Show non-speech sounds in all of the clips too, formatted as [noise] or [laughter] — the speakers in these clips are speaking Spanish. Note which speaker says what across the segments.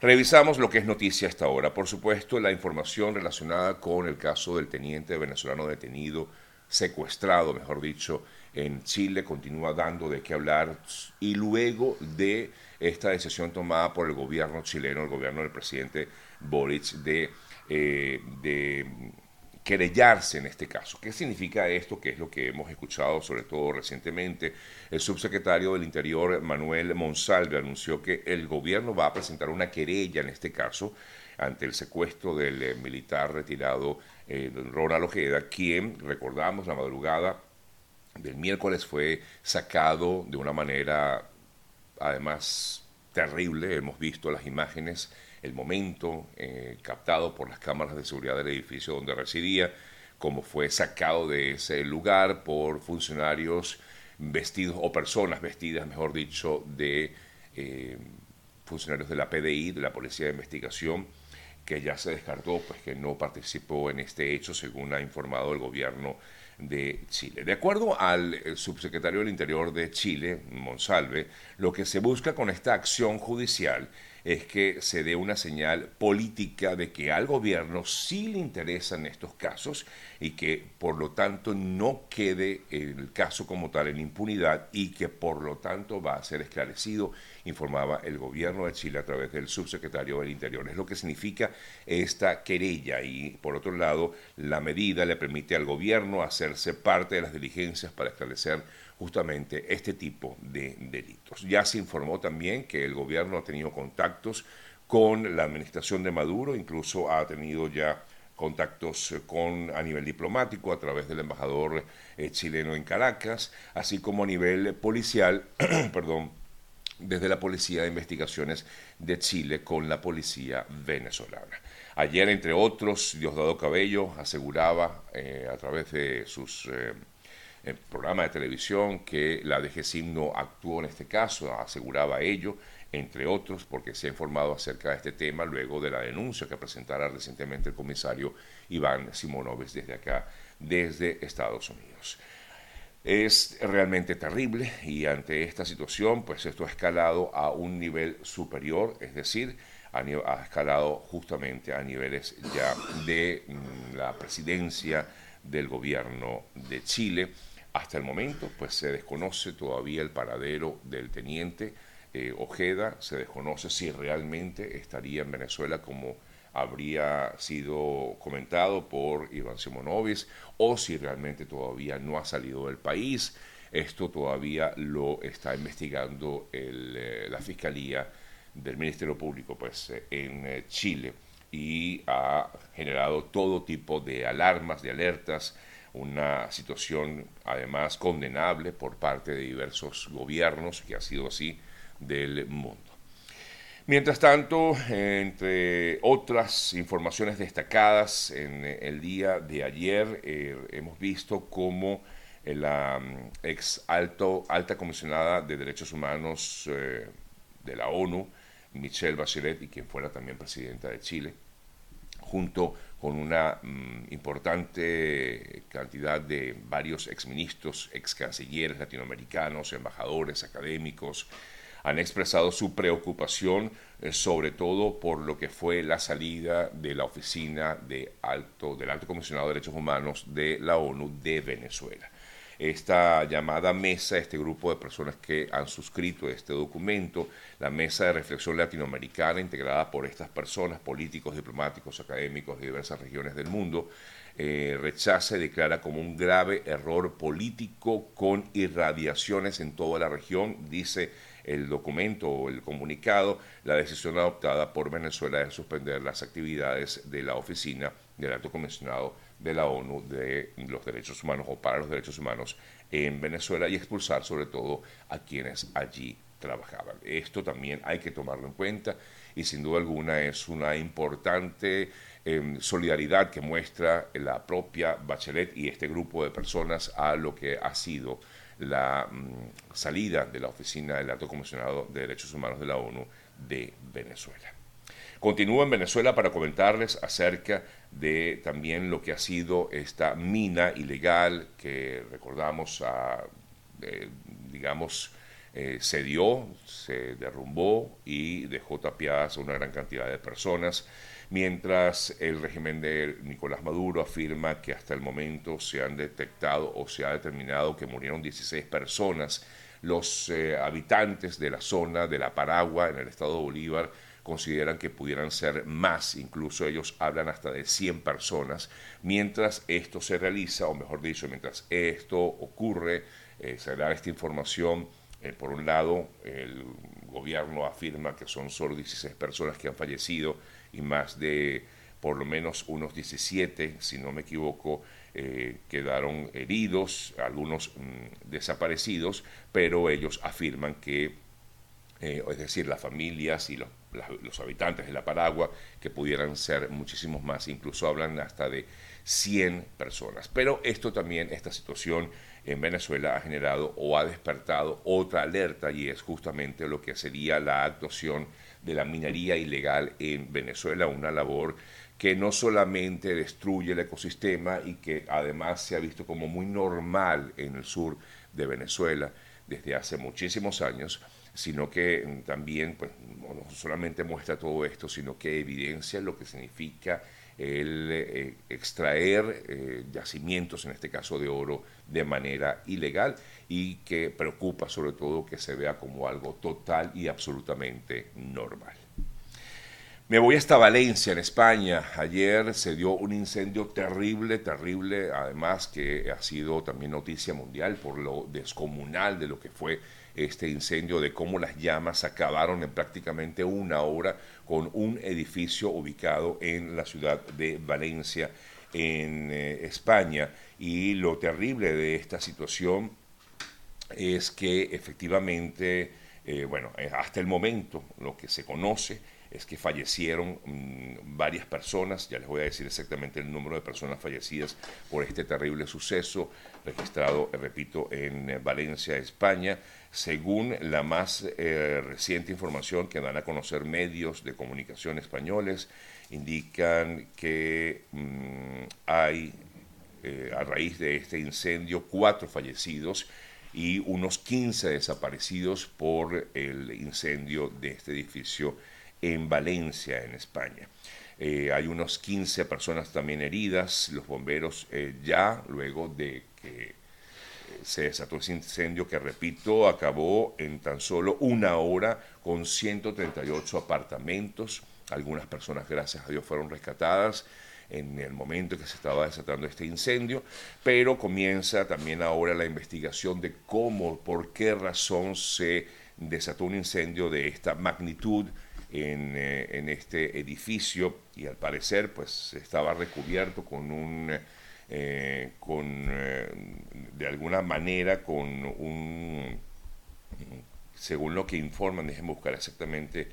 Speaker 1: Revisamos lo que es noticia hasta ahora. Por supuesto, la información relacionada con el caso del teniente venezolano detenido, secuestrado, mejor dicho, en Chile, continúa dando de qué hablar. Y luego de esta decisión tomada por el gobierno chileno, el gobierno del presidente Boric, de, eh, de querellarse en este caso. ¿Qué significa esto? ¿Qué es lo que hemos escuchado, sobre todo recientemente? El subsecretario del Interior, Manuel Monsalve, anunció que el gobierno va a presentar una querella en este caso ante el secuestro del eh, militar retirado eh, Ronald Ojeda, quien, recordamos, la madrugada del miércoles fue sacado de una manera, además, terrible. Hemos visto las imágenes el momento eh, captado por las cámaras de seguridad del edificio donde residía, como fue sacado de ese lugar por funcionarios vestidos o personas vestidas, mejor dicho, de eh, funcionarios de la PDI, de la Policía de Investigación, que ya se descartó, pues que no participó en este hecho, según ha informado el gobierno de Chile. De acuerdo al eh, subsecretario del Interior de Chile, Monsalve, lo que se busca con esta acción judicial es que se dé una señal política de que al gobierno sí le interesan estos casos y que por lo tanto no quede el caso como tal en impunidad y que por lo tanto va a ser esclarecido, informaba el gobierno de Chile a través del subsecretario del Interior. Es lo que significa esta querella y por otro lado la medida le permite al gobierno hacerse parte de las diligencias para esclarecer justamente este tipo de delitos. Ya se informó también que el gobierno ha tenido contactos con la administración de Maduro, incluso ha tenido ya contactos con a nivel diplomático a través del embajador eh, chileno en Caracas, así como a nivel policial, [clears throat] perdón, desde la Policía de Investigaciones de Chile con la policía venezolana. Ayer, entre otros, Diosdado Cabello aseguraba eh, a través de sus eh, el programa de televisión que la DGCIM no actuó en este caso, aseguraba ello, entre otros, porque se ha informado acerca de este tema luego de la denuncia que presentara recientemente el comisario Iván Simonovic desde acá, desde Estados Unidos. Es realmente terrible y ante esta situación, pues esto ha escalado a un nivel superior, es decir, ha escalado justamente a niveles ya de mm, la presidencia del gobierno de Chile. Hasta el momento, pues se desconoce todavía el paradero del teniente eh, Ojeda, se desconoce si realmente estaría en Venezuela como habría sido comentado por Iván Simonovic o si realmente todavía no ha salido del país. Esto todavía lo está investigando eh, la Fiscalía del Ministerio Público pues, eh, en Chile y ha generado todo tipo de alarmas, de alertas, una situación además condenable por parte de diversos gobiernos, que ha sido así del mundo. Mientras tanto, entre otras informaciones destacadas en el día de ayer, eh, hemos visto cómo la mm, ex alto, alta comisionada de derechos humanos eh, de la ONU, Michelle Bachelet, y quien fuera también presidenta de Chile, junto con una mm, importante cantidad de varios exministros, ex cancilleres latinoamericanos, embajadores, académicos, han expresado su preocupación eh, sobre todo por lo que fue la salida de la oficina de alto, del alto comisionado de derechos humanos de la ONU de Venezuela. Esta llamada mesa, este grupo de personas que han suscrito este documento, la mesa de reflexión latinoamericana integrada por estas personas, políticos, diplomáticos, académicos de diversas regiones del mundo, eh, rechaza y declara como un grave error político con irradiaciones en toda la región, dice el documento o el comunicado, la decisión adoptada por Venezuela de suspender las actividades de la oficina del alto comisionado de la ONU de los derechos humanos o para los derechos humanos en Venezuela y expulsar sobre todo a quienes allí trabajaban. Esto también hay que tomarlo en cuenta y sin duda alguna es una importante em, solidaridad que muestra la propia Bachelet y este grupo de personas a lo que ha sido la mm, salida de la oficina del alto comisionado de derechos humanos de la ONU de Venezuela. Continúo en Venezuela para comentarles acerca de también lo que ha sido esta mina ilegal que recordamos, a, digamos, eh, se dio, se derrumbó y dejó tapiadas a una gran cantidad de personas, mientras el régimen de Nicolás Maduro afirma que hasta el momento se han detectado o se ha determinado que murieron 16 personas. Los eh, habitantes de la zona de la Paragua, en el estado de Bolívar, consideran que pudieran ser más, incluso ellos hablan hasta de 100 personas, mientras esto se realiza, o mejor dicho, mientras esto ocurre, eh, se da esta información, eh, por un lado, el gobierno afirma que son solo 16 personas que han fallecido y más de por lo menos unos 17, si no me equivoco, eh, quedaron heridos, algunos mm, desaparecidos, pero ellos afirman que, es decir, las familias y los los habitantes de la Paragua, que pudieran ser muchísimos más, incluso hablan hasta de 100 personas. Pero esto también, esta situación en Venezuela ha generado o ha despertado otra alerta y es justamente lo que sería la actuación de la minería ilegal en Venezuela, una labor que no solamente destruye el ecosistema y que además se ha visto como muy normal en el sur de Venezuela desde hace muchísimos años, sino que mm, también pues, no solamente muestra todo esto, sino que evidencia lo que significa el eh, extraer eh, yacimientos, en este caso de oro, de manera ilegal y que preocupa sobre todo que se vea como algo total y absolutamente normal. Me voy hasta Valencia, en España. Ayer se dio un incendio terrible, terrible, además que ha sido también noticia mundial por lo descomunal de lo que fue este incendio, de cómo las llamas acabaron en prácticamente una hora con un edificio ubicado en la ciudad de Valencia, en eh, España. Y lo terrible de esta situación es que efectivamente, eh, bueno, eh, hasta el momento lo que se conoce es que fallecieron mm, varias personas, ya les voy a decir exactamente el número de personas fallecidas por este terrible suceso registrado, repito, en Valencia, España. Según la más eh, reciente información que dan a conocer medios de comunicación españoles, indican que mm, hay, eh, a raíz de este incendio, cuatro fallecidos y unos 15 desaparecidos por el incendio de este edificio en Valencia, en España. Eh, hay unos 15 personas también heridas, los bomberos ya luego de que se desató ese incendio que, repito, acabó en tan solo una hora con 138 apartamentos. Algunas personas, gracias a Dios, fueron rescatadas en el momento en que se estaba desatando este incendio, pero comienza también ahora la investigación de cómo, por qué razón se desató un incendio de esta magnitud en, eh, en este edificio y al parecer pues estaba recubierto con un eh, con, eh, de alguna manera, con un, según lo que informan, déjenme buscar exactamente,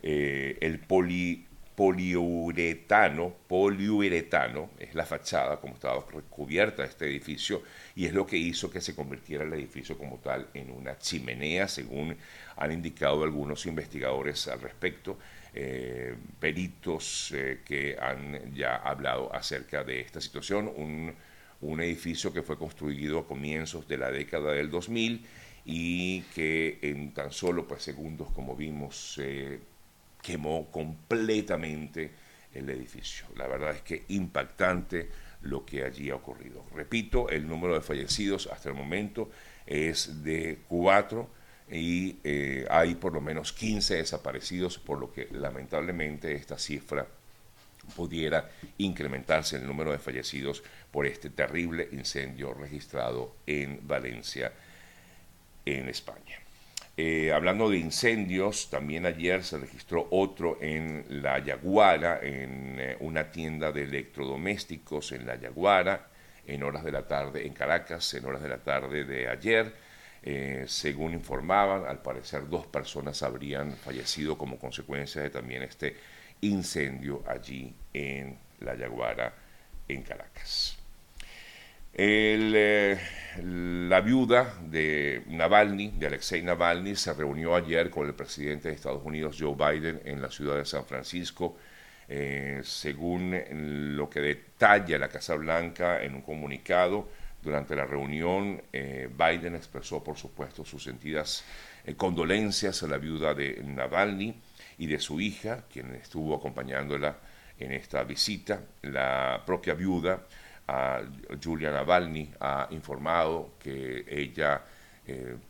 Speaker 1: el poli, poliuretano, poliuretano, es la fachada como estaba recubierta este edificio y es lo que hizo que se convirtiera el edificio como tal en una chimenea, según han indicado algunos investigadores al respecto. Eh, peritos eh, que han ya hablado acerca de esta situación. Un, edificio que fue construido a comienzos de la década del 2000 y que en tan solo pues, segundos, como vimos, se quemó completamente el edificio. La verdad es que impactante lo que allí ha ocurrido. Repito, el número de fallecidos hasta el momento es de cuatro y eh, hay por lo menos 15 desaparecidos, por lo que lamentablemente esta cifra pudiera incrementarse el número de fallecidos por este terrible incendio registrado en Valencia, en España. Eh, hablando de incendios, también ayer se registró otro en La Yaguara, en eh, una tienda de electrodomésticos en La Yaguara, en horas de la tarde, en Caracas, en horas de la tarde de ayer. Eh, según informaban, al parecer dos personas habrían fallecido como consecuencia de también este incendio allí en La Yaguara, en Caracas. Eh, la viuda de Navalny, de Alexei Navalny, se reunió ayer con el presidente de Estados Unidos, Joe Biden, en la ciudad de San Francisco. Eh, según lo que detalla la Casa Blanca en un comunicado, durante la reunión, eh, Biden expresó, por supuesto, sus sentidas condolencias a la viuda de Navalny y de su hija, quien estuvo acompañándola en esta visita. La propia viuda, Julia Navalny, ha informado que ella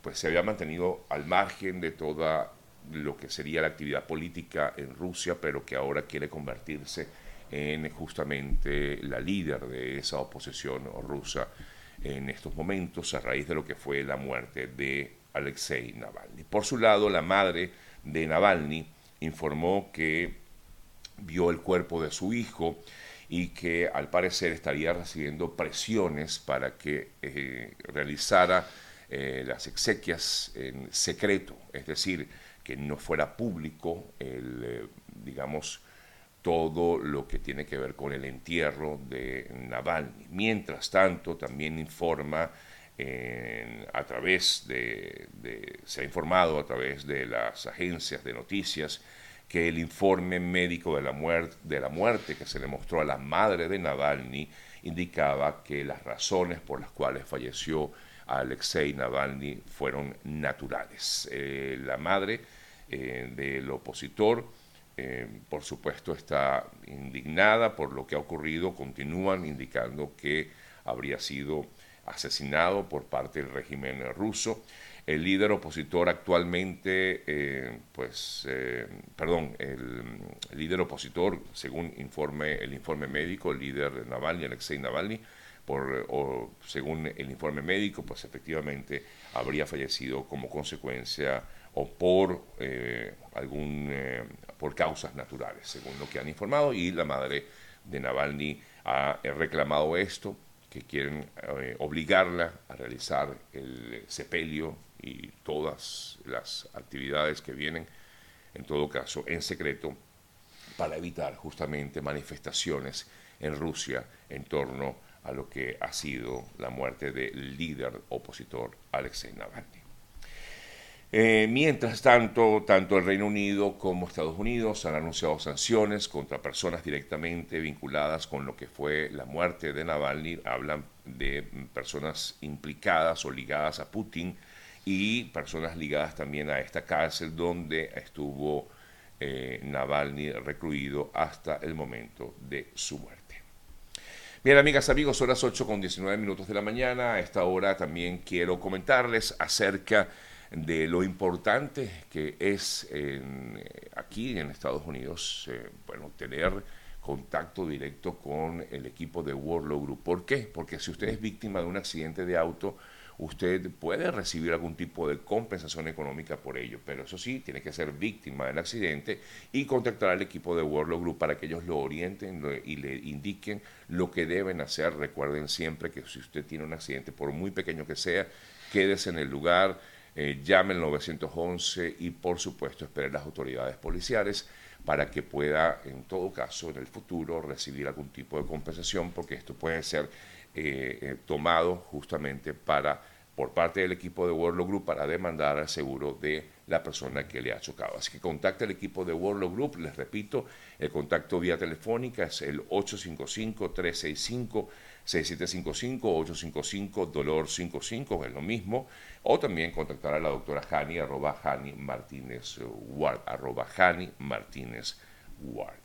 Speaker 1: pues se había mantenido al margen de toda lo que sería la actividad política en Rusia, pero que ahora quiere convertirse en justamente la líder de esa oposición rusa en estos momentos a raíz de lo que fue la muerte de Alexei Navalny. Por su lado, la madre de Navalny informó que vio el cuerpo de su hijo y que al parecer estaría recibiendo presiones para que eh, realizara eh, las exequias en secreto, es decir, que no fuera público el, eh, digamos, todo lo que tiene que ver con el entierro de Navalny. Mientras tanto, también informa a través de, se ha informado a través de las agencias de noticias que el informe médico de la, muerte, de la muerte que se le mostró a la madre de Navalny indicaba que las razones por las cuales falleció Alexei Navalny fueron naturales. Eh, la madre eh, del opositor, eh, por supuesto, está indignada por lo que ha ocurrido. Continúan indicando que habría sido asesinado por parte del régimen ruso. El líder opositor actualmente, pues, perdón, el, líder opositor, según informe el informe médico, el líder Navalny, Alexei Navalny, por, o según el informe médico, pues efectivamente habría fallecido como consecuencia o por eh, algún eh, por causas naturales, según lo que han informado, y la madre de Navalny ha reclamado esto, que quieren eh, obligarla a realizar el sepelio y todas las actividades que vienen, en todo caso, en secreto, para evitar justamente manifestaciones en Rusia en torno a lo que ha sido la muerte del líder opositor Alexei Navalny. Eh, mientras tanto, tanto el Reino Unido como Estados Unidos han anunciado sanciones contra personas directamente vinculadas con lo que fue la muerte de Navalny. Hablan de personas implicadas o ligadas a Putin y personas ligadas también a esta cárcel donde estuvo eh, Navalny recluido hasta el momento de su muerte. Bien, amigas, amigos, son las 8 con 19 minutos de la mañana. A esta hora también quiero comentarles acerca de lo importante que es en, aquí en Estados Unidos, eh, bueno, tener contacto directo con el equipo de World Group. ¿Por qué? Porque si usted es víctima de un accidente de auto, usted puede recibir algún tipo de compensación económica por ello, pero eso sí, tiene que ser víctima del accidente y contactar al equipo de World Group para que ellos lo orienten y le indiquen lo que deben hacer. Recuerden siempre que si usted tiene un accidente, por muy pequeño que sea, quédese en el lugar, eh, llame al 911 y por supuesto espere las autoridades policiales para que pueda, en todo caso, en el futuro recibir algún tipo de compensación, porque esto puede ser eh, eh, tomado justamente para por parte del equipo de World Group para demandar al seguro de la persona que le ha chocado. Así que contacte al equipo de World Group, les repito, el contacto vía telefónica es el 855-365-6755, 855 dolor 55, es lo mismo, o también contactar a la doctora Hani, arroba arroba Hani Martínez Ward.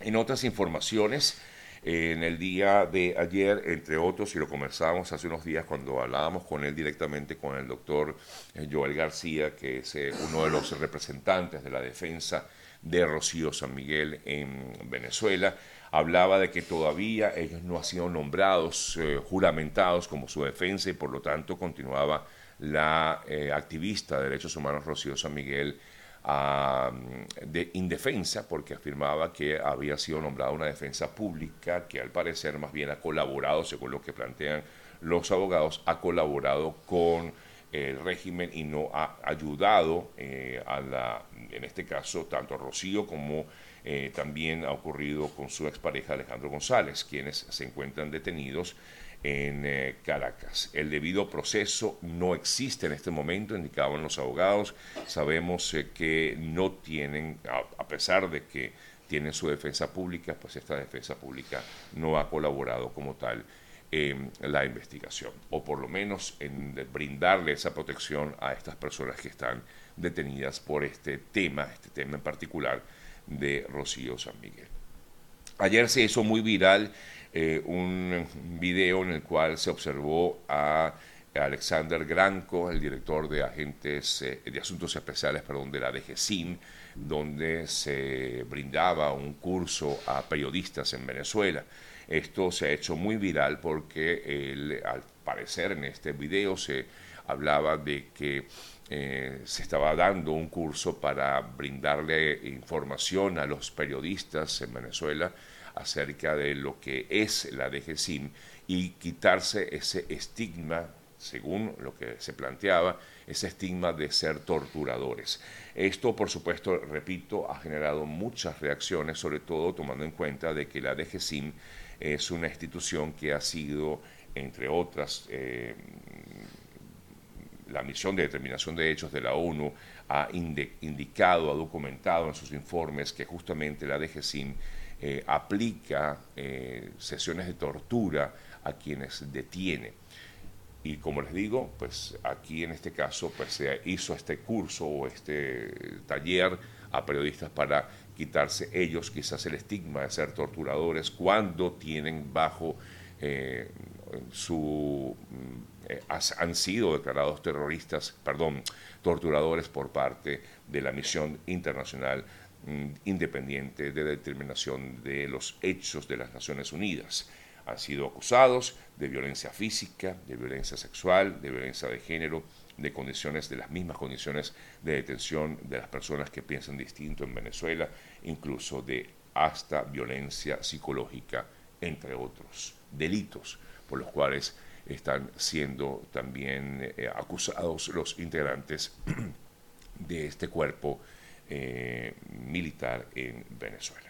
Speaker 1: En otras informaciones, en el día de ayer, entre otros, y lo conversábamos hace unos días cuando hablábamos con él directamente, con el doctor eh, Joel García, que es eh, uno de los representantes de la defensa de Rocío San Miguel en Venezuela, hablaba de que todavía ellos no han sido nombrados, eh, juramentados como su defensa y por lo tanto continuaba la activista de derechos humanos Rocío San Miguel de indefensa porque afirmaba que había sido nombrada una defensa pública que al parecer más bien ha colaborado, según lo que plantean los abogados, ha colaborado con el régimen y no ha ayudado eh, a la, en este caso, tanto a Rocío como eh, también ha ocurrido con su expareja Alejandro González, quienes se encuentran detenidos en eh, Caracas. El debido proceso no existe en este momento, indicaban los abogados. Sabemos eh, que no tienen, a, pesar de que tienen su defensa pública, pues esta defensa pública no ha colaborado como tal en la investigación, o por lo menos en brindarle esa protección a estas personas que están detenidas por este tema, este tema en particular de Rocío San Miguel. Ayer se hizo muy viral eh, un video en el cual se observó a Alexander Granco, el director de agentes eh, de asuntos especiales, perdón, de la DGCIN, donde se brindaba un curso a periodistas en Venezuela. Esto se ha hecho muy viral porque al parecer en este video se hablaba de que eh, se estaba dando un curso para brindarle información a los periodistas en Venezuela acerca de lo que es la DGCIM y quitarse ese estigma, según lo que se planteaba, ese estigma de ser torturadores. Esto, por supuesto, repito, ha generado muchas reacciones, sobre todo tomando en cuenta de que la DGCIM es una institución que ha sido, entre otras, eh, la misión de determinación de hechos de la ONU ha indicado, ha documentado en sus informes que justamente la DGCIM eh, aplica eh, sesiones de tortura a quienes detiene. Y como les digo, pues aquí en este caso pues se hizo este curso o este taller a periodistas para quitarse ellos quizás el estigma de ser torturadores cuando tienen bajo eh, su eh, han sido declarados terroristas, perdón, torturadores por parte de la misión internacional mm, independiente de determinación de los hechos de las Naciones Unidas. Han sido acusados de violencia física, de violencia sexual, de violencia de género, de condiciones, de las mismas condiciones de detención de las personas que piensan distinto en Venezuela, incluso de hasta violencia psicológica, entre otros delitos por los cuales están siendo también eh, acusados los integrantes [clears throat] de este cuerpo eh, militar en Venezuela.